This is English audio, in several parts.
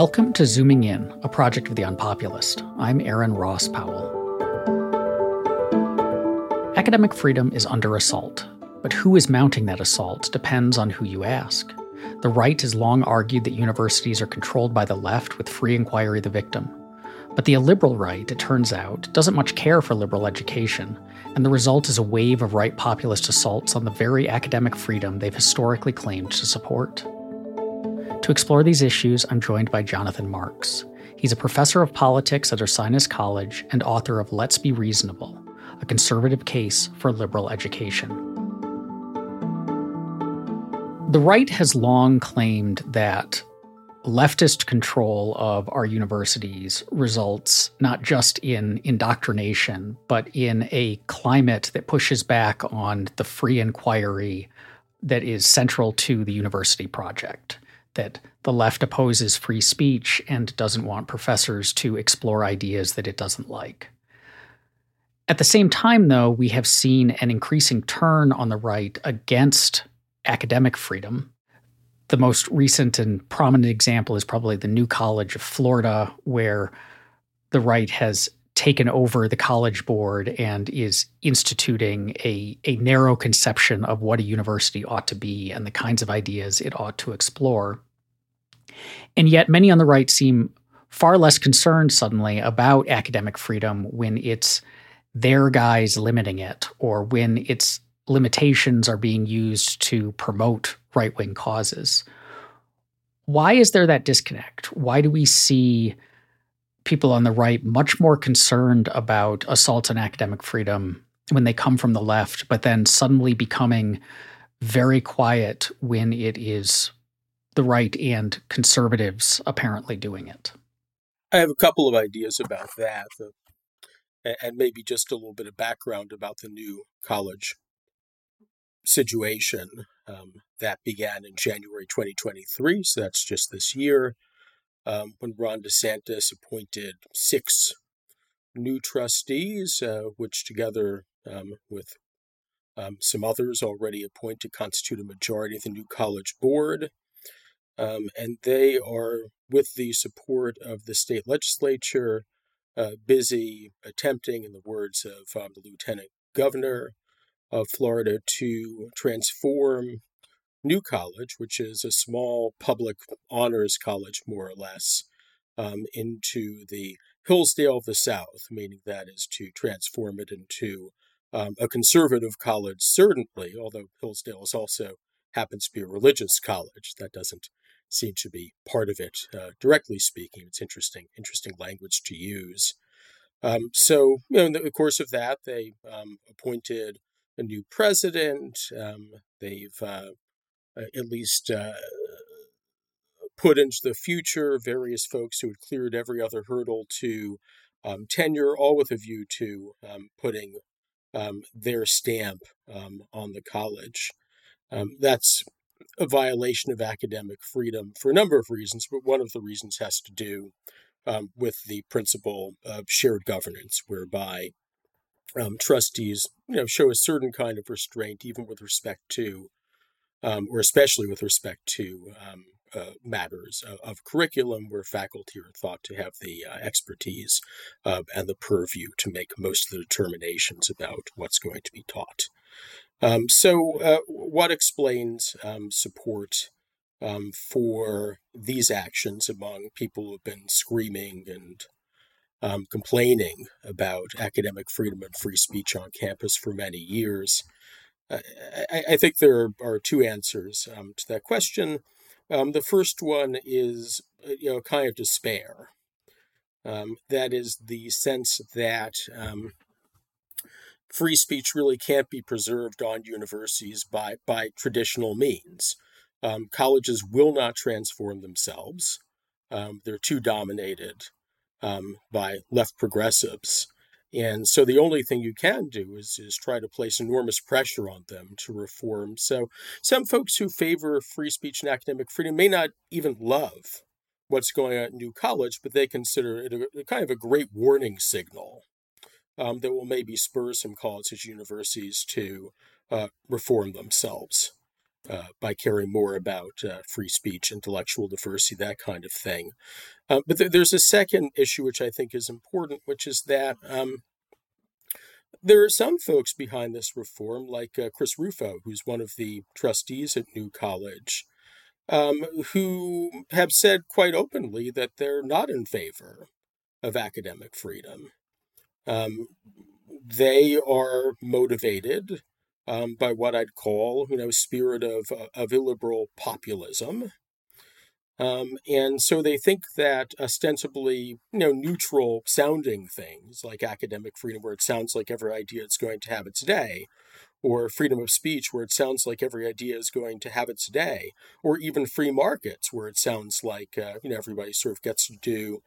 Welcome to Zooming In, a project of the Unpopulist. I'm Aaron Ross Powell. Academic freedom is under assault, but who is mounting that assault depends on who you ask. The right has long argued that universities are controlled by the left, with free inquiry the victim. But the illiberal right, it turns out, doesn't much care for liberal education, and the result is a wave of right populist assaults on the very academic freedom they've historically claimed to support. To explore these issues, I'm joined by Jonathan Marks. He's a professor of politics at Ursinus College and author of Let's Be Reasonable, a conservative case for liberal education. The right has long claimed that leftist control of our universities results not just in indoctrination, but in a climate that pushes back on the free inquiry that is central to the university project. That the left opposes free speech and doesn't want professors to explore ideas that it doesn't like. At the same time, though, we have seen an increasing turn on the right against academic freedom. The most recent and prominent example is probably the New College of Florida, where the right has taken over the college board and is instituting a, a narrow conception of what a university ought to be and the kinds of ideas it ought to explore. And yet, many on the right seem far less concerned suddenly about academic freedom when it's their guys limiting it or when it's limitations are being used to promote right wing causes. Why is there that disconnect? Why do we see people on the right much more concerned about assaults on academic freedom when they come from the left, but then suddenly becoming very quiet when it is the right and conservatives apparently doing it? I have a couple of ideas about that, and maybe just a little bit of background about the new college situation um, that began in January 2023. So that's just this year um, when Ron DeSantis appointed six new trustees, uh, which together um, with um, some others already appointed constitute a majority of the new college board. Um, and they are, with the support of the state legislature, uh, busy attempting, in the words of um, the lieutenant governor, of Florida to transform New College, which is a small public honors college, more or less, um, into the Hillsdale of the South, meaning that is to transform it into um, a conservative college, certainly, although Hillsdale is also happens to be a religious college. That doesn't seem to be part of it, uh, directly speaking. It's interesting, interesting language to use. Um, so, you know, in the course of that, they um, appointed a new president. Um, they've uh, at least uh, put into the future various folks who had cleared every other hurdle to um, tenure, all with a view to um, putting um, their stamp um, on the college. Um, that's a violation of academic freedom for a number of reasons, but one of the reasons has to do um, with the principle of shared governance, whereby trustees, you know, show a certain kind of restraint, even with respect to, um, or especially with respect to um, uh, matters of, of, curriculum, where faculty are thought to have the uh, expertise uh, and the purview to make most of the determinations about what's going to be taught. Um, so, uh, what explains um, support um, for these actions among people who have been screaming and um, complaining about academic freedom and free speech on campus for many years. I, I think there are two answers um, to that question. Um, the first one is uh, you know kind of despair. Um, that is the sense that um, free speech really can't be preserved on universities by by traditional means. Um, colleges will not transform themselves; they're too dominated um, by left progressives. And so the only thing you can do is, is try to place enormous pressure on them to reform. So some folks who favor free speech and academic freedom may not even love what's going on at New College, but they consider it a, a kind of a great warning signal um, that will maybe spur some colleges, universities to uh, reform themselves. Uh, by caring more about uh, free speech, intellectual diversity, that kind of thing. Uh, but th- there's a second issue which I think is important, which is that um, there are some folks behind this reform, like uh, Chris Rufo, who's one of the trustees at New College, um, who have said quite openly that they're not in favor of academic freedom. Um, they are motivated um, by what I'd call, you know, spirit of, uh, of illiberal populism. Um, and so they think that ostensibly, you know, neutral sounding things like academic freedom, where it sounds like every idea is going to have its day, or freedom of speech, where it sounds like every idea is going to have its day, or even free markets, where it sounds like uh, you know everybody sort of gets to do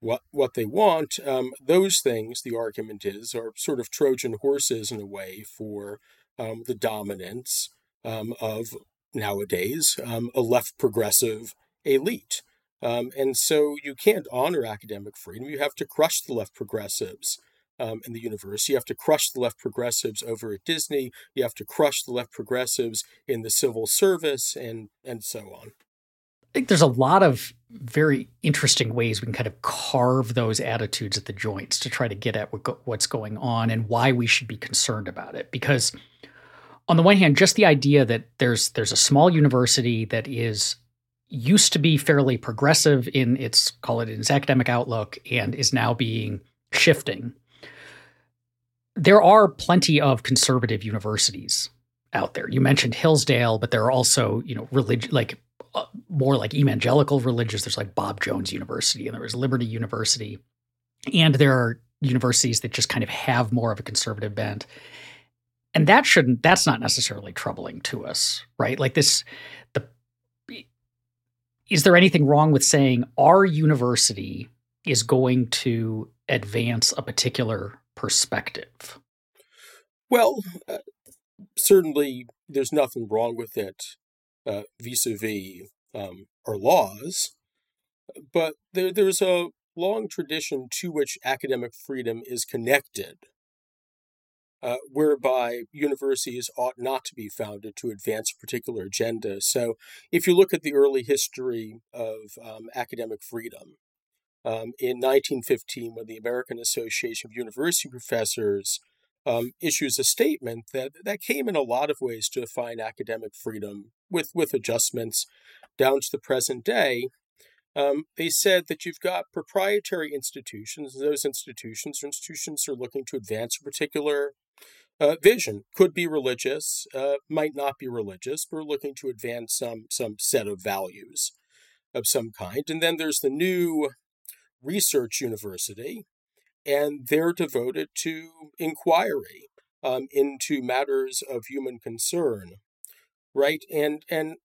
what what they want. Um, those things, the argument is, are sort of Trojan horses in a way for um, the dominance um, of nowadays um, a left progressive elite. Um, and so you can't honor academic freedom. You have to crush the left progressives um, in the universe. You have to crush the left progressives over at Disney. You have to crush the left progressives in the civil service, and and so on. I think there's a lot of very interesting ways we can kind of carve those attitudes at the joints to try to get at what what's going on and why we should be concerned about it. Because on the one hand, just the idea that there's there's a small university that is used to be fairly progressive in its call it in its academic outlook and is now being shifting there are plenty of conservative universities out there. You mentioned Hillsdale, but there are also, you know, religion like more like evangelical religious. There's like Bob Jones University and there was Liberty University. And there are universities that just kind of have more of a conservative bent. And that shouldn't that's not necessarily troubling to us, right? Like this the is there anything wrong with saying our university is going to advance a particular perspective? Well, uh, certainly there's nothing wrong with it vis a vis our laws, but there, there's a long tradition to which academic freedom is connected. Uh, whereby universities ought not to be founded to advance a particular agenda. So, if you look at the early history of um, academic freedom, um, in 1915 when the American Association of University Professors um, issues a statement that that came in a lot of ways to define academic freedom with with adjustments down to the present day. Um, they said that you've got proprietary institutions. Those institutions are institutions are looking to advance a particular uh, vision. Could be religious, uh, might not be religious, but are looking to advance some some set of values of some kind. And then there's the new research university, and they're devoted to inquiry um, into matters of human concern, right? And and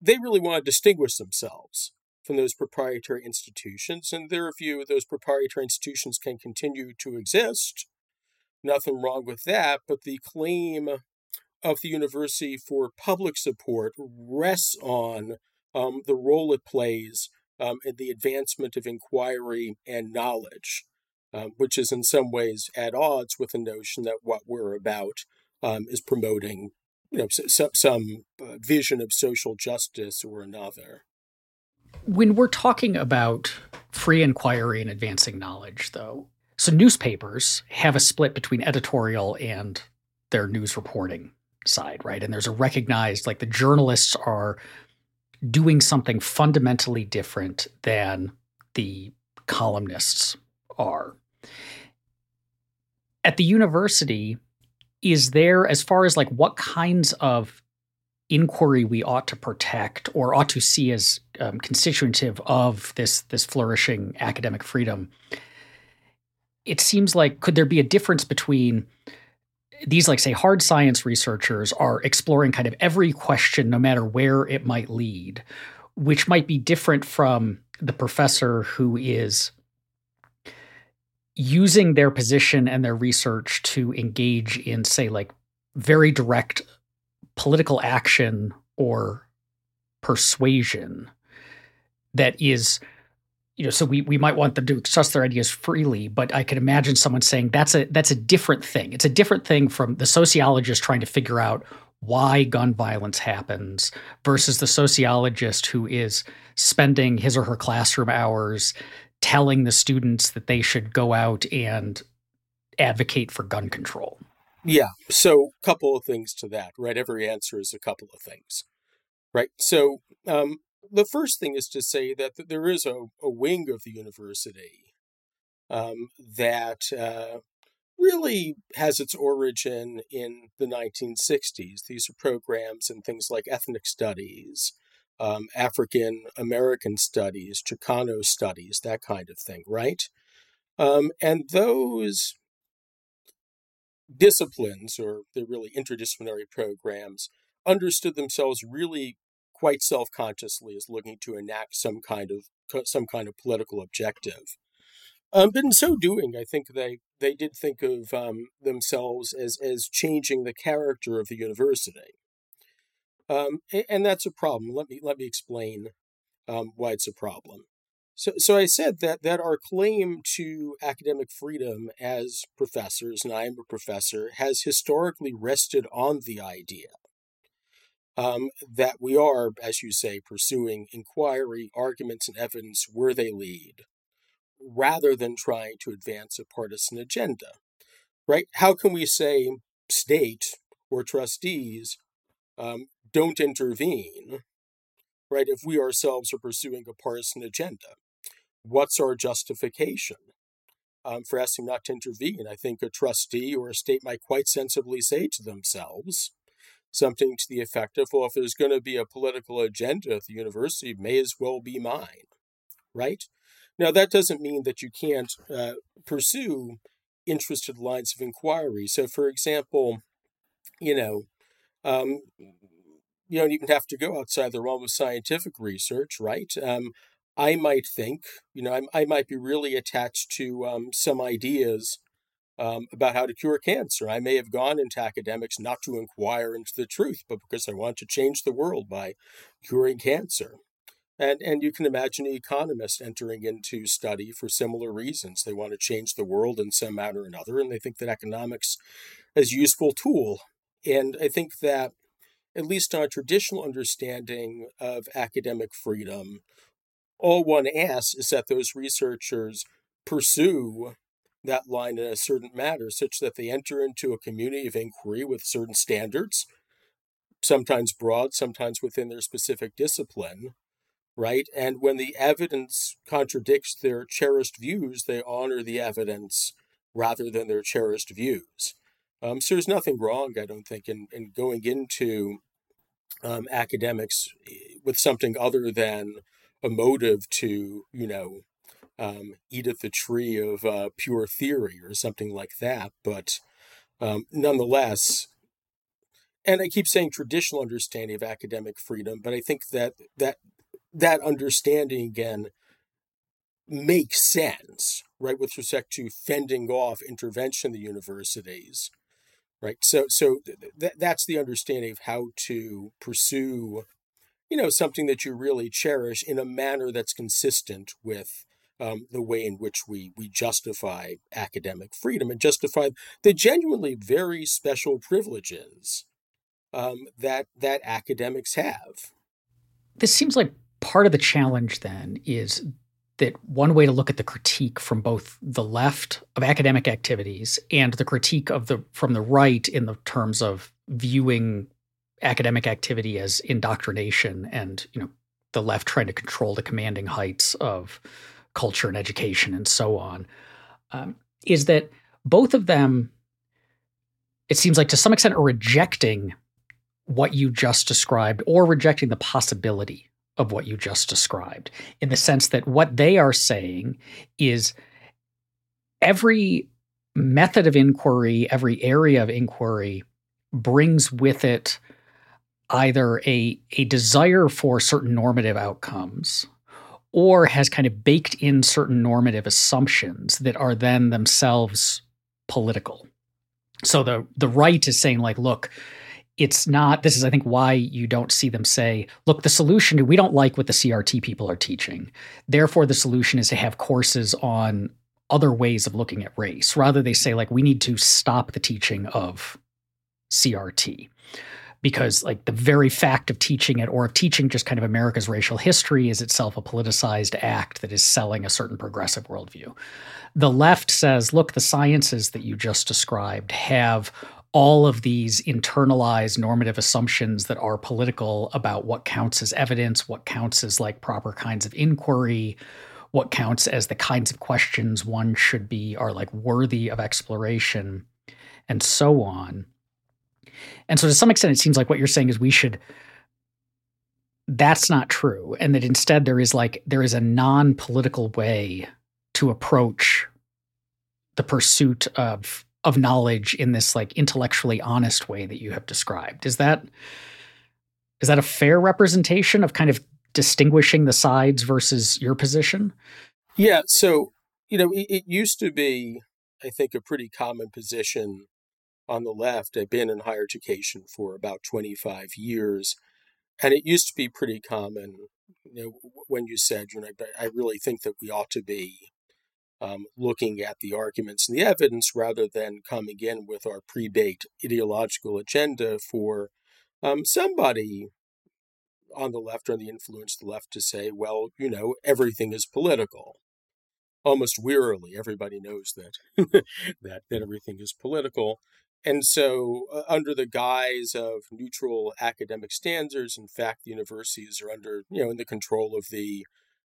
they really want to distinguish themselves from those proprietary institutions. In their view, those proprietary institutions can continue to exist. Nothing wrong with that, but the claim of the university for public support rests on um, the role it plays um, in the advancement of inquiry and knowledge, um, which is in some ways at odds with the notion that what we're about um, is promoting you know, some, some uh, vision of social justice or another. When we're talking about free inquiry and advancing knowledge, though, so newspapers have a split between editorial and their news reporting side, right? And there's a recognized, like the journalists are doing something fundamentally different than the columnists are. At the university, is there, as far as like what kinds of inquiry we ought to protect or ought to see as um, constitutive of this this flourishing academic freedom? It seems like could there be a difference between these like say hard science researchers are exploring kind of every question no matter where it might lead which might be different from the professor who is using their position and their research to engage in say like very direct political action or persuasion that is you know, so we we might want them to express their ideas freely, but I can imagine someone saying that's a that's a different thing. It's a different thing from the sociologist trying to figure out why gun violence happens versus the sociologist who is spending his or her classroom hours telling the students that they should go out and advocate for gun control. Yeah. So, a couple of things to that, right? Every answer is a couple of things, right? So, um, the first thing is to say that there is a, a wing of the university um, that uh, really has its origin in the 1960s. These are programs and things like ethnic studies, um, African American studies, Chicano studies, that kind of thing, right? Um, and those disciplines, or they're really interdisciplinary programs, understood themselves really quite self-consciously as looking to enact some kind of some kind of political objective. Um, but in so doing, I think they they did think of um, themselves as as changing the character of the university, um, and that's a problem. Let me let me explain um, why it's a problem. So, so I said that that our claim to academic freedom as professors, and I am a professor, has historically rested on the idea um, that we are, as you say, pursuing inquiry, arguments, and evidence where they lead, rather than trying to advance a partisan agenda. Right? How can we say state or trustees um, don't intervene? Right? If we ourselves are pursuing a partisan agenda, what's our justification? Um, for asking not to intervene. I think a trustee or a state might quite sensibly say to themselves something to the effect of, well, if there's going to be a political agenda at the university, may as well be mine, right? Now, that doesn't mean that you can't uh, pursue interested lines of inquiry. So, for example, you know, um, you don't even have to go outside the realm of scientific research, right? Um, I might think, you know, I, I might be really attached to um, some ideas um, about how to cure cancer. I may have gone into academics not to inquire into the truth, but because I want to change the world by curing cancer. And, and you can imagine an economist entering into study for similar reasons. They want to change the world in some manner or another, and they think that economics is a useful tool. And I think that, at least on a traditional understanding of academic freedom, all one asks is that those researchers pursue that line in a certain matter such that they enter into a community of inquiry with certain standards, sometimes broad, sometimes within their specific discipline, right? And when the evidence contradicts their cherished views, they honor the evidence rather than their cherished views. Um, so there's nothing wrong, I don't think, in, in going into um, academics eh, with something other than a motive to, you know, um, eat at the tree of uh, pure theory or something like that. But um, nonetheless, and I keep saying traditional understanding of academic freedom, but I think that that that understanding again makes sense, right, with respect to fending off intervention in the universities, right? So, so th- that's the understanding of how to pursue you know, something that you really cherish in a manner that's consistent with um, the way in which we we justify academic freedom and justify the genuinely very special privileges um, that that academics have. This seems like part of the challenge. Then is that one way to look at the critique from both the left of academic activities and the critique of the from the right in the terms of viewing academic activity as indoctrination and you know the left trying to control the commanding heights of culture and education and so on um, is that both of them it seems like to some extent are rejecting what you just described or rejecting the possibility of what you just described in the sense that what they are saying is every method of inquiry every area of inquiry brings with it either a a desire for certain normative outcomes or has kind of baked in certain normative assumptions that are then themselves political. So the the right is saying like look it's not this is i think why you don't see them say look the solution we don't like what the crt people are teaching therefore the solution is to have courses on other ways of looking at race rather they say like we need to stop the teaching of crt because like the very fact of teaching it or of teaching just kind of America's racial history is itself a politicized act that is selling a certain progressive worldview. The left says, look, the sciences that you just described have all of these internalized normative assumptions that are political about what counts as evidence, what counts as like proper kinds of inquiry, what counts as the kinds of questions one should be are like worthy of exploration, and so on. And so, to some extent, it seems like what you're saying is we should. That's not true, and that instead there is like there is a non-political way to approach the pursuit of of knowledge in this like intellectually honest way that you have described. Is that is that a fair representation of kind of distinguishing the sides versus your position? Yeah, so you know, it, it used to be I think a pretty common position on the left. I've been in higher education for about 25 years, and it used to be pretty common. You know, when you said, you know, I really think that we ought to be um, looking at the arguments and the evidence rather than coming in with our pre baked ideological agenda for um, somebody on the left or on the influence the left to say, well, you know, everything is political. Almost wearily, everybody knows that that that everything is political, and so uh, under the guise of neutral academic standards, in fact, the universities are under you know in the control of the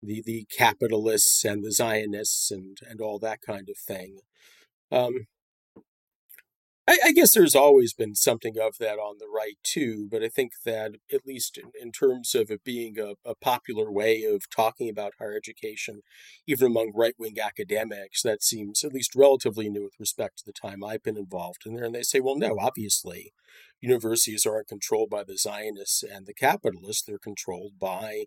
the the capitalists and the Zionists and and all that kind of thing. Um, I, I, guess there's always been something of that on the right too, but I think that at least in, in terms of it being a, a, popular way of talking about higher education, even among right wing academics, that seems at least relatively new with respect to the time I've been involved in there. And they say, well, no, obviously, universities aren't controlled by the Zionists and the capitalists; they're controlled by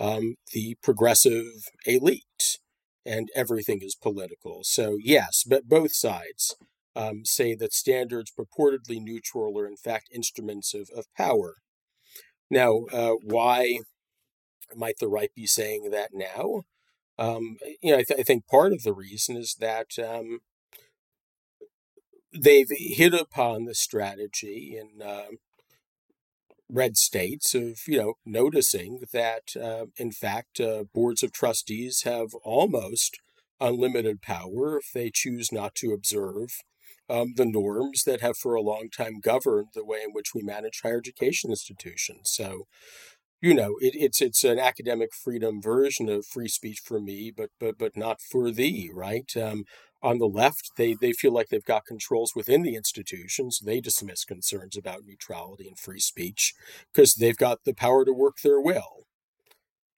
um, the progressive elite, and everything is political. So yes, but both sides um, say that standards purportedly neutral are in fact instruments of, of power. Now, uh, why might the right be saying that now? Um, you know, I, th- I, think part of the reason is that um, they've hit upon the strategy in uh, red states of you know noticing that uh, in fact uh, boards of trustees have almost unlimited power if they choose not to observe um, the norms that have for a long time governed the way in which we manage higher education institutions. So, you know, it, it's it's an academic freedom version of free speech for me, but but but not for thee, right? Um, on the left, they they feel like they've got controls within the institutions. They dismiss concerns about neutrality and free speech because they've got the power to work their will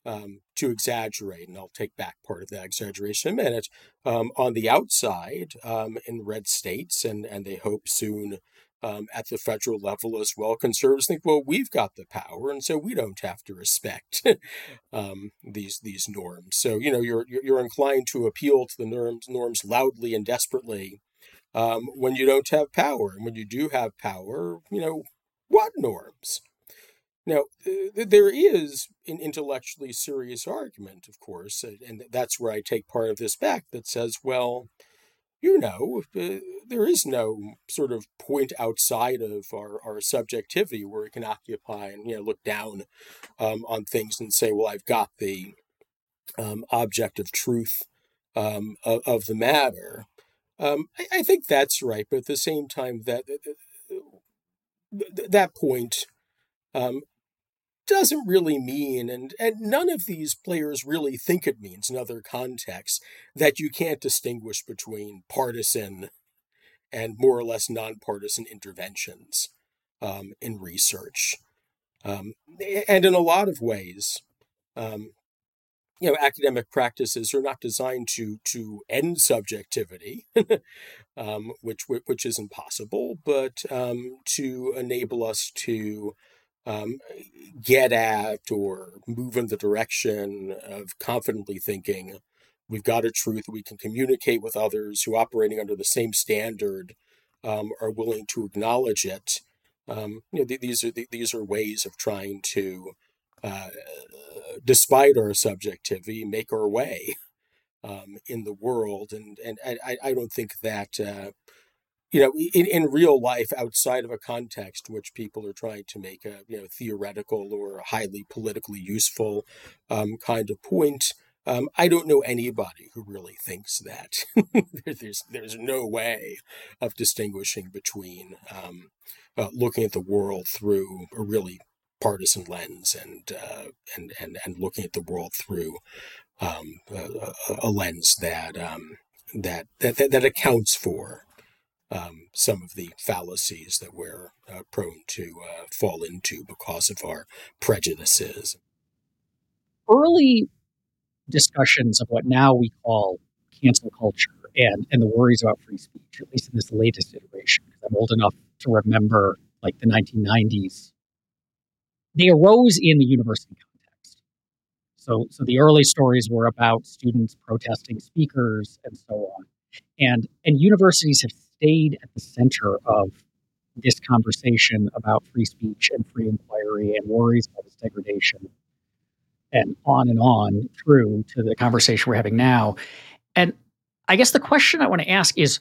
um, to exaggerate, and I'll take back part of that exaggeration in a minute, um, on the outside um, in red states, and, and they hope soon um, at the federal level as well. Conservatives think, well, we've got the power, and so we don't have to respect um, these these norms. So you know, you're you're inclined to appeal to the norms norms loudly and desperately um, when you don't have power, and when you do have power, you know, what norms? Now, there is an intellectually serious argument, of course, and that's where I take part of this back that says, well, you know, uh, there is no sort of point outside of our, our subjectivity where we can occupy and, you know, look down um, on things and say, well, I've got the um, objective truth um, of, of, the matter. Um, I, I, think that's right, but at the same time, that that point um, doesn't really mean, and, and none of these players really think it means in other contexts, that you can't distinguish between partisan and more or less nonpartisan interventions um, in research. Um, and in a lot of ways, um, you know, academic practices are not designed to to end subjectivity, um, which which is impossible, but um, to enable us to um, get at or move in the direction of confidently thinking we've got a truth. We can communicate with others who operating under the same standard um, are willing to acknowledge it. Um, you know th- these are th- these are ways of trying to uh, despite our subjectivity make our way um, in the world. And and I, I don't think that uh, you know, in, in real life, outside of a context in which people are trying to make a you know theoretical or highly politically useful um, kind of point, um, I don't know anybody who really thinks that. there's there's no way of distinguishing between um, uh, looking at the world through a really partisan lens and uh, and and and looking at the world through um, a, a, lens that, um, that that that accounts for um, some of the fallacies that we're uh, prone to uh, fall into because of our prejudices. Early discussions of what now we call cancel culture and, and the worries about free speech, at least in this latest iteration, because I'm old enough to remember like the 1990s, they arose in the university context. So, so the early stories were about students protesting speakers and so on. And, and universities have stayed at the center of this conversation about free speech and free inquiry and worries about its degradation and on and on through to the conversation we're having now. And I guess the question I want to ask is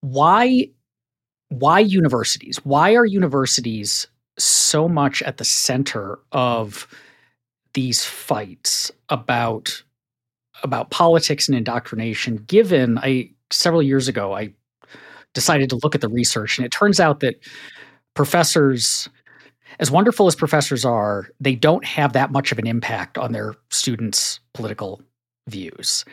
why why universities? Why are universities so much at the center of these fights about about politics and indoctrination given I several years ago I decided to look at the research and it turns out that professors as wonderful as professors are, they don't have that much of an impact on their students' political views.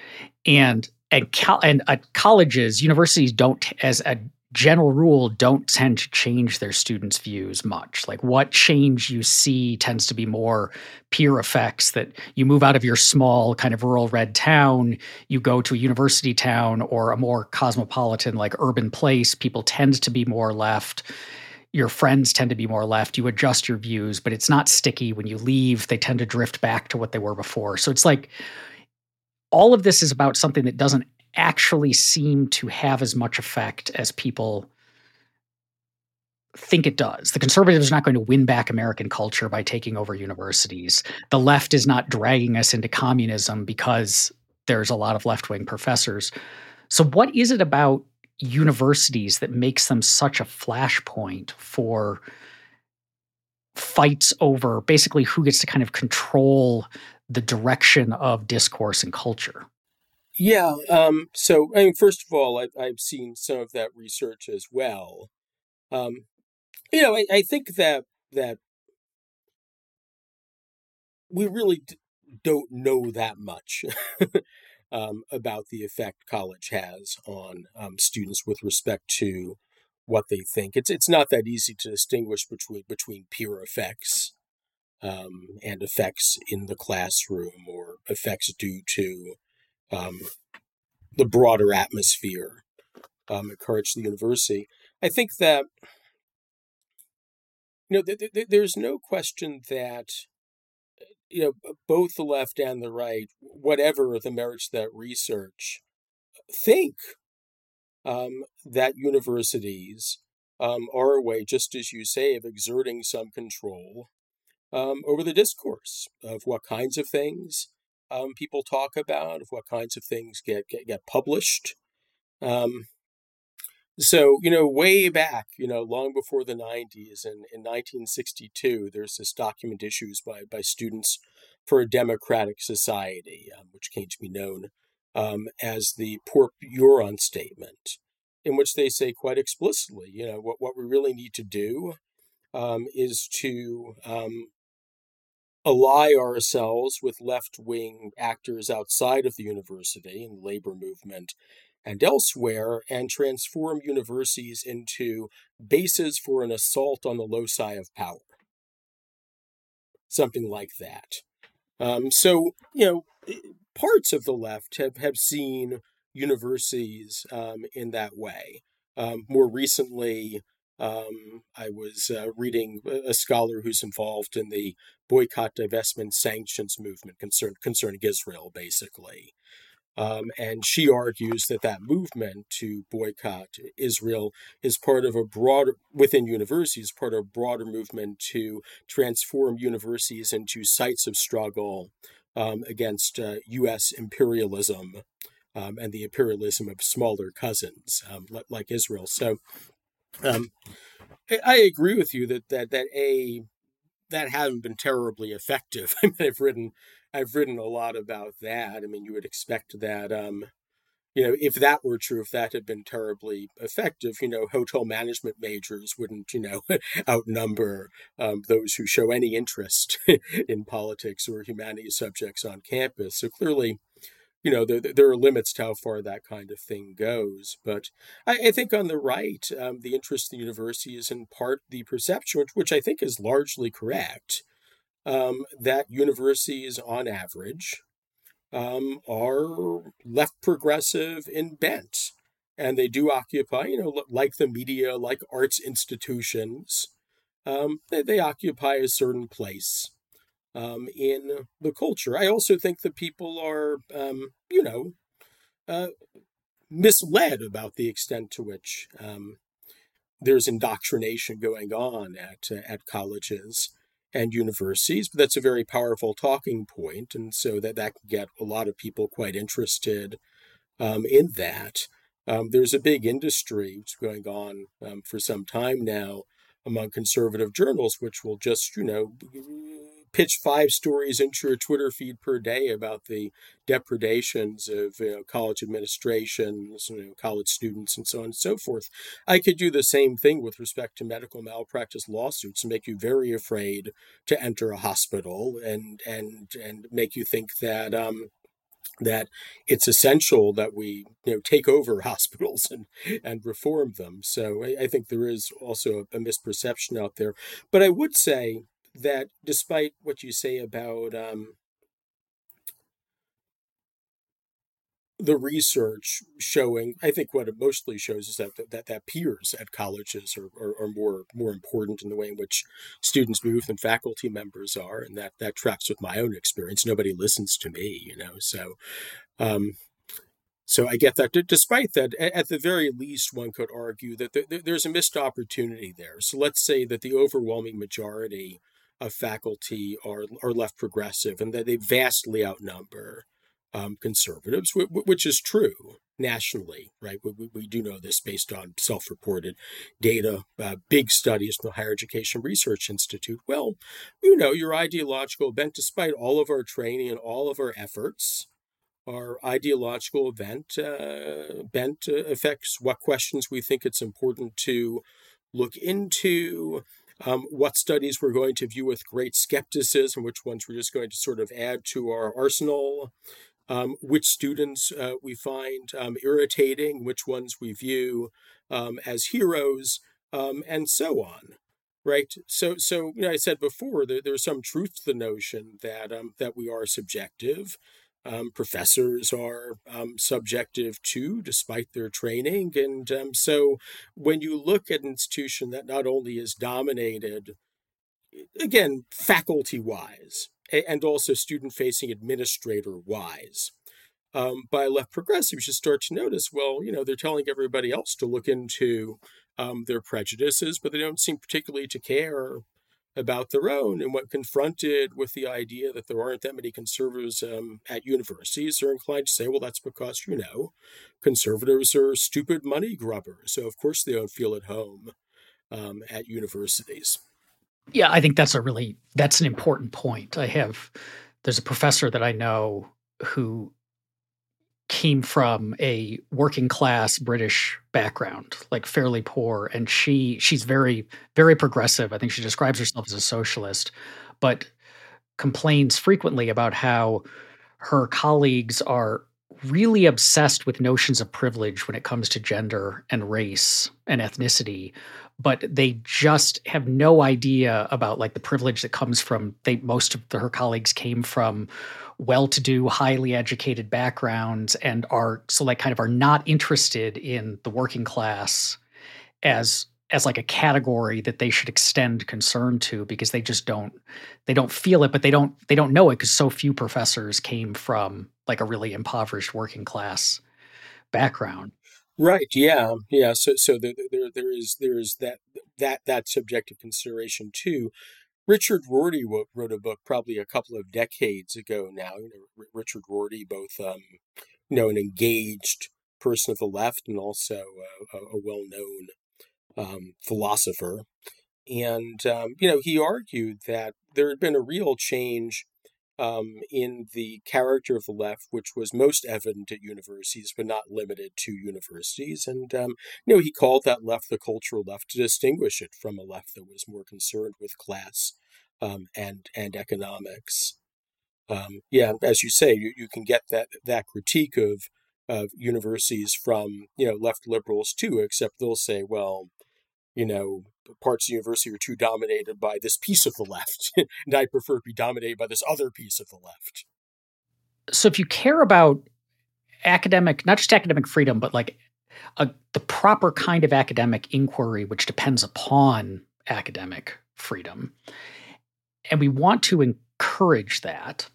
And and, co- and uh, colleges, universities don't, as a general rule, don't tend to change their students' views much. Like what change you see tends to be more peer effects that you move out of your small kind of rural red town, you go to a university town or a more cosmopolitan like urban place. People tend to be more left your friends tend to be more left. You adjust your views, but it's not sticky. When you leave, they tend to drift back to what they were before. So it's like all of this is about something that doesn't actually seem to have as much effect as people think it does. The conservatives are not going to win back American culture by taking over universities. The left is not dragging us into communism because there's a lot of left wing professors. So, what is it about universities that makes them such a flashpoint for fights over basically who gets to kind of control the direction of discourse and culture? Yeah. Um, so, I mean, first of all, I've, I've seen some of that research as well. Um, you know, I, I think that that we really d- don't know that much um, about the effect college has on um, students with respect to what they think. It's it's not that easy to distinguish between between peer effects um, and effects in the classroom or effects due to um, the broader atmosphere um, at Carleton University. I think that you know th- th- there's no question that you know, both the left and the right, whatever the merits of that research, think um, that universities um, are a way, just as you say, of exerting some control um, over the discourse of what kinds of things um, people talk about, of what kinds of things get get, get published. Um, so, you know, way back, you know, long before the 90s, and in 1962, there's this document issues by, by Students for a Democratic Society, um, which came to be known um, as the Port Huron Statement, in which they say quite explicitly, you know, what, what we really need to do um, is to um, ally ourselves with left wing actors outside of the university and the labor movement and elsewhere and transform universities into bases for an assault on the loci of power. Something like that. Um, so, you know, parts of the left have, have seen universities um, in that way. Um, more recently, um, I was uh, reading a scholar who's involved in the boycott, divestment, sanctions movement concern, concerning Israel, basically. Um, and she argues that that movement to boycott Israel is part of a broader, within universities, part of a broader movement to transform universities into sites of struggle um, against uh, U.S. imperialism um, and the imperialism of smaller cousins um, like Israel. So um, I agree with you that that that a that hasn't been terribly effective. I mean, I've written I've written a lot about that. I mean, you would expect that um, you know, if that were true, if that had been terribly effective, you know, hotel management majors wouldn't, you know, outnumber um, those who show any interest in politics or humanities subjects on campus. So clearly, you know, there, there are limits to how far that kind of thing goes. But I, I think on the right, um, the interest in the university is in part the perception, which, which I think is largely correct, um, that universities on average um, are left progressive in bent. And they do occupy, you know, like the media, like arts institutions, um, they, they occupy a certain place um, in the culture. I also think that people are, um, you know, uh, misled about the extent to which um, there's indoctrination going on at uh, at colleges and universities. But that's a very powerful talking point, and so that that can get a lot of people quite interested um, in that. Um, there's a big industry going on um, for some time now among conservative journals, which will just, you know, pitch five stories into your Twitter feed per day about the depredations of you know, college administrations, you know, college students, and so on and so forth. I could do the same thing with respect to medical malpractice lawsuits and make you very afraid to enter a hospital and and and make you think that um, that it's essential that we you know take over hospitals and and reform them. So I, I think there is also a, a misperception out there. But I would say that despite what you say about um, the research showing, I think what it mostly shows is that that, that peers at colleges are, are, are, more more important in the way in which students move than faculty members are, and that that tracks with my own experience. Nobody listens to me, you know. So, um, so I get that. Despite that, at the very least, one could argue that there's a missed opportunity there. So let's say that the overwhelming majority of faculty are are left progressive, and that they vastly outnumber um, conservatives, which is true nationally, right? We, we, do know this based on self-reported data, uh, big studies from the Higher Education Research Institute. Well, you know, your ideological bent, despite all of our training and all of our efforts, our ideological bent uh, bent uh, affects what questions we think it's important to look into, um, what studies we're going to view with great skepticism, which ones we're just going to sort of add to our arsenal, um, which students uh, we find um, irritating, which ones we view um, as heroes, um, and so on. Right. So, so you know, I said before that there's some truth to the notion that um, that we are subjective, um, professors are um, subjective to, despite their training. And um, so when you look at an institution that not only is dominated, again, faculty wise, and also student facing administrator wise, um, by left progressives, you start to notice, well, you know, they're telling everybody else to look into um, their prejudices, but they don't seem particularly to care about their own. And when confronted with the idea that there aren't that many conservatives um, at universities, they're inclined to say, well, that's because, you know, conservatives are stupid money grubbers. So, of course, they don't feel at home um, at universities. Yeah, I think that's a really that's an important point. I have there's a professor that I know who came from a working class British background, like fairly poor, and she she's very very progressive. I think she describes herself as a socialist, but complains frequently about how her colleagues are really obsessed with notions of privilege when it comes to gender and race and ethnicity but they just have no idea about like the privilege that comes from they most of the, her colleagues came from well-to-do highly educated backgrounds and are so like kind of are not interested in the working class as as like a category that they should extend concern to because they just don't they don't feel it but they don't they don't know it because so few professors came from like a really impoverished working class background right yeah yeah so so there there, there is there is that that that subjective consideration too Richard Rorty wrote a book probably a couple of decades ago now. You know, Richard Rorty both um, you know, an engaged person of the left and also a, a well-known um, philosopher. And um, you know, he argued that there had been a real change um, in the character of the left, which was most evident at universities, but not limited to universities. And um, you know, he called that left the cultural left to distinguish it from a left that was more concerned with class um, and and economics. Um, yeah, as you say, you, you can get that that critique of of universities from you know left liberals too, except they'll say, well, you know, parts of the university are too dominated by this piece of the left, and I prefer to be dominated by this other piece of the left. So, if you care about academic, not just academic freedom, but like a, the proper kind of academic inquiry, which depends upon academic freedom, and we want to encourage that,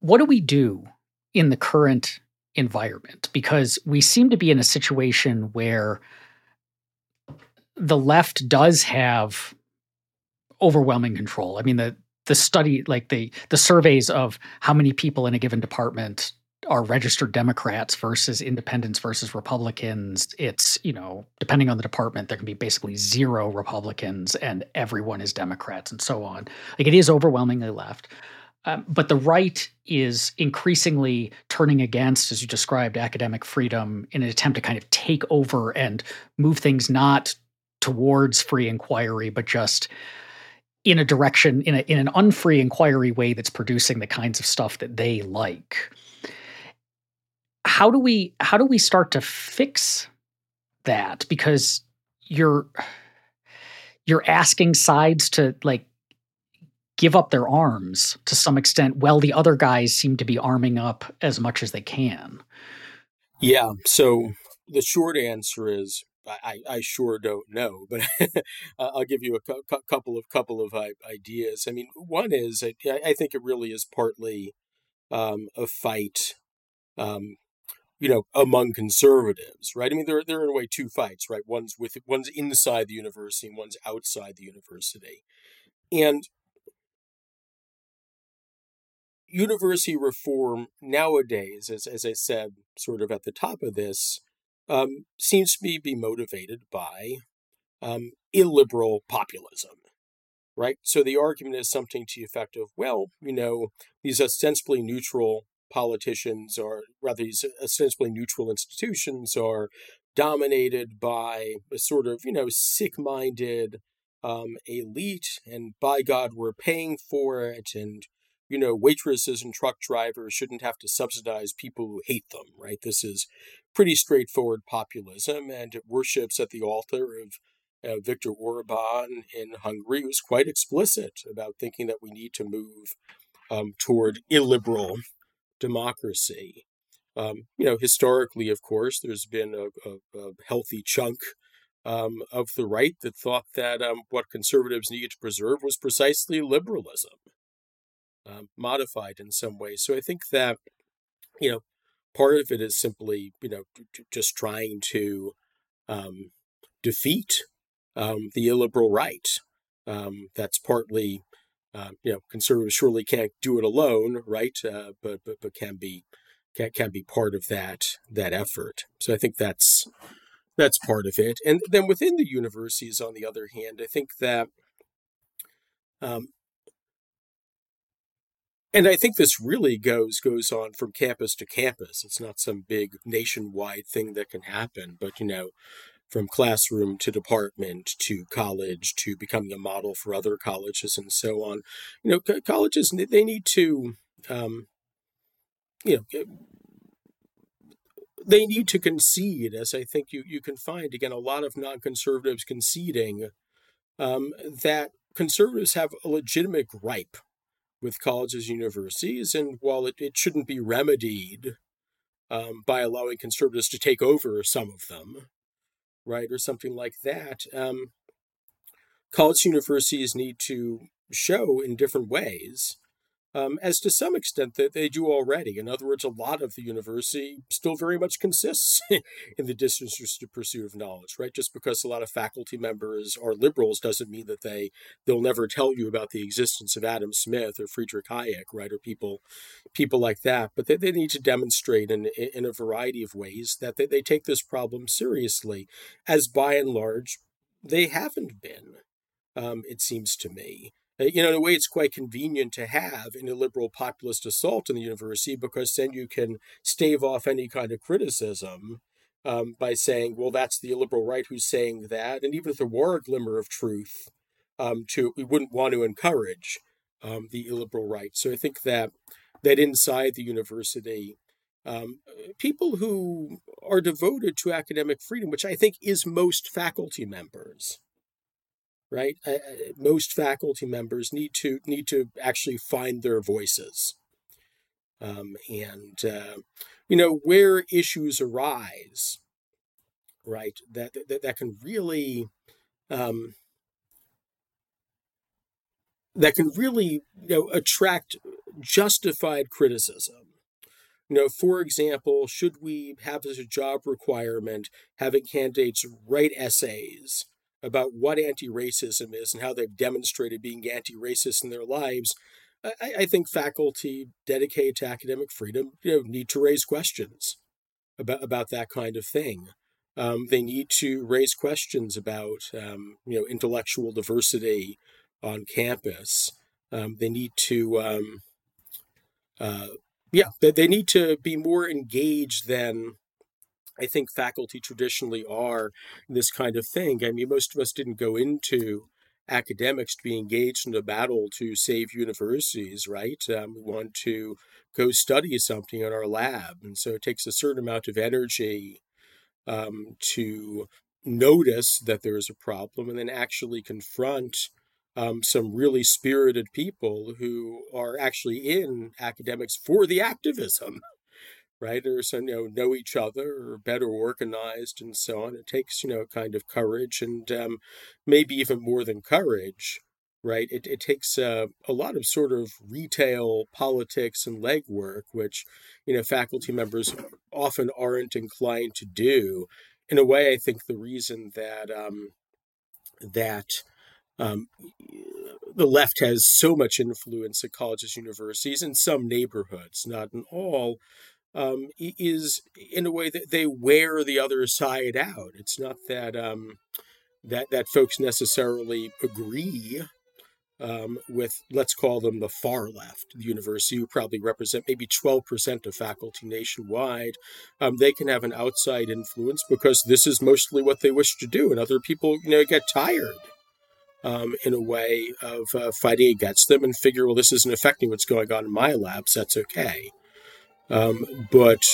what do we do in the current environment? Because we seem to be in a situation where the left does have overwhelming control. I mean, the the study, like the the surveys of how many people in a given department are registered Democrats versus independents versus Republicans. It's, you know, depending on the department, there can be basically zero Republicans and everyone is Democrats and so on. Like it is overwhelmingly left. Um, but the right is increasingly turning against, as you described, academic freedom in an attempt to kind of take over and move things not towards free inquiry, but just in a direction in a in an unfree inquiry way that's producing the kinds of stuff that they like. How do we how do we start to fix that? Because you're you're asking sides to like give up their arms to some extent well the other guys seem to be arming up as much as they can yeah so the short answer is I, I sure don't know, but I'll give you a cu- couple of couple of ideas. I mean, one is I, I think it really is partly um, a fight, um, you know, among conservatives, right? I mean, there there are in a way two fights, right? One's with one's inside the university, and one's outside the university, and university reform nowadays, as as I said, sort of at the top of this um, seems to be, be motivated by um, illiberal populism, right? So the argument is something to the effect of, well, you know, these ostensibly neutral politicians, or rather, these ostensibly neutral institutions, are dominated by a sort of, you know, sick minded um, elite, and by God, we're paying for it, and you know, waitresses and truck drivers shouldn't have to subsidize people who hate them, right? This is pretty straightforward populism, and it worships at the altar of uh, Viktor Orban in Hungary, who's quite explicit about thinking that we need to move um, toward illiberal democracy. Um, you know, historically, of course, there's been a, a, a healthy chunk um, of the right that thought that um, what conservatives needed to preserve was precisely liberalism um, modified in some way. So I think that, you know, part of it is simply, you know, just trying to um, defeat um, the illiberal right. Um, that's partly, uh, you know, conservatives surely can't do it alone, right? Uh, but but but can be can, can be part of that that effort. So I think that's that's part of it. And then within the universities, on the other hand, I think that um, and I think this really goes goes on from campus to campus. It's not some big nationwide thing that can happen, but you know, from classroom to department to college to becoming a model for other colleges and so on. You know, co- colleges they need to, um, you know, they need to concede, as I think you you can find again a lot of non-conservatives conceding um, that conservatives have a legitimate gripe with colleges and universities. And while it, it shouldn't be remedied um, by allowing conservatives to take over some of them, right, or something like that, um, college universities need to show in different ways um, as to some extent that they do already. In other words, a lot of the university still very much consists in the disinterested pursuit of knowledge, right? Just because a lot of faculty members are liberals doesn't mean that they they'll never tell you about the existence of Adam Smith or Friedrich Hayek, right, or people people like that. But they, they need to demonstrate in in a variety of ways that they, they take this problem seriously, as by and large they haven't been. Um, it seems to me. Uh, you know, in a way, it's quite convenient to have an illiberal populist assault in the university because then you can stave off any kind of criticism um, by saying, well, that's the illiberal right who's saying that. And even if there were a glimmer of truth um, to we wouldn't want to encourage um, the illiberal right. So I think that that inside the university, um, people who are devoted to academic freedom, which I think is most faculty members, right? Most faculty members need to need to actually find their voices, um, and uh, you know where issues arise, right? That that, that can really um, that can really you know attract justified criticism. You know, for example, should we have as a job requirement having candidates write essays about what anti racism is and how they've demonstrated being anti racist in their lives, I, I, think faculty dedicated to academic freedom you know, need to raise questions about, about that kind of thing. Um, they need to raise questions about um, you know intellectual diversity on campus. Um, they need to um, uh, yeah they, they need to be more engaged than I think faculty traditionally are this kind of thing. I mean, most of us didn't go into academics to be engaged in a battle to save universities, right? Um, we want to go study something in our lab. And so it takes a certain amount of energy um, to notice that there is a problem and then actually confront um, some really spirited people who are actually in academics for the activism writers and you know know each other or better organized and so on. It takes you know kind of courage and um, maybe even more than courage right? It, it takes uh, a lot of sort of retail politics and legwork which you know faculty members often aren't inclined to do. In a way i think the reason that um, that um, the left has so much influence at colleges, universities, in some neighborhoods, not in all, um, is in a way that they wear the other side out. It's not that um, that that folks necessarily agree um, with, let's call them the far left, the university, who probably represent maybe 12% of faculty nationwide. Um, they can have an outside influence because this is mostly what they wish to do, and other people, you know, get tired. Um, in a way of uh, fighting against them and figure, well, this isn't affecting what's going on in my labs. That's okay um, but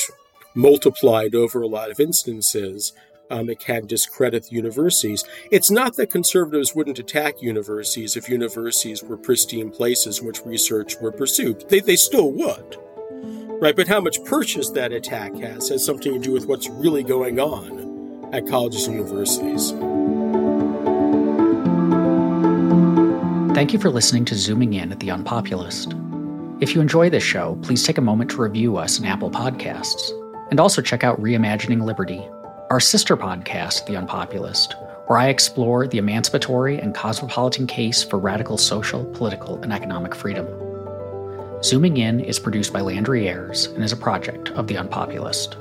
multiplied over a lot of instances, um, it can discredit the universities. It's not that conservatives wouldn't attack universities if universities were pristine places in which research were pursued. They, they still would. Right, but how much purchase that attack has has something to do with what's really going on at colleges and universities. Thank you for listening to Zooming In at The Unpopulist. If you enjoy this show, please take a moment to review us in Apple Podcasts. And also check out Reimagining Liberty, our sister podcast, The Unpopulist, where I explore the emancipatory and cosmopolitan case for radical social, political, and economic freedom. Zooming In is produced by Landry Ayres and is a project of The Unpopulist.